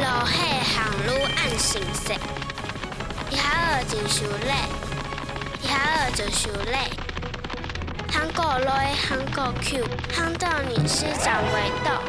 老黑行路暗行色，一下儿就受累，一下儿就受累。韩国来，韩国去，韩到你是找不到。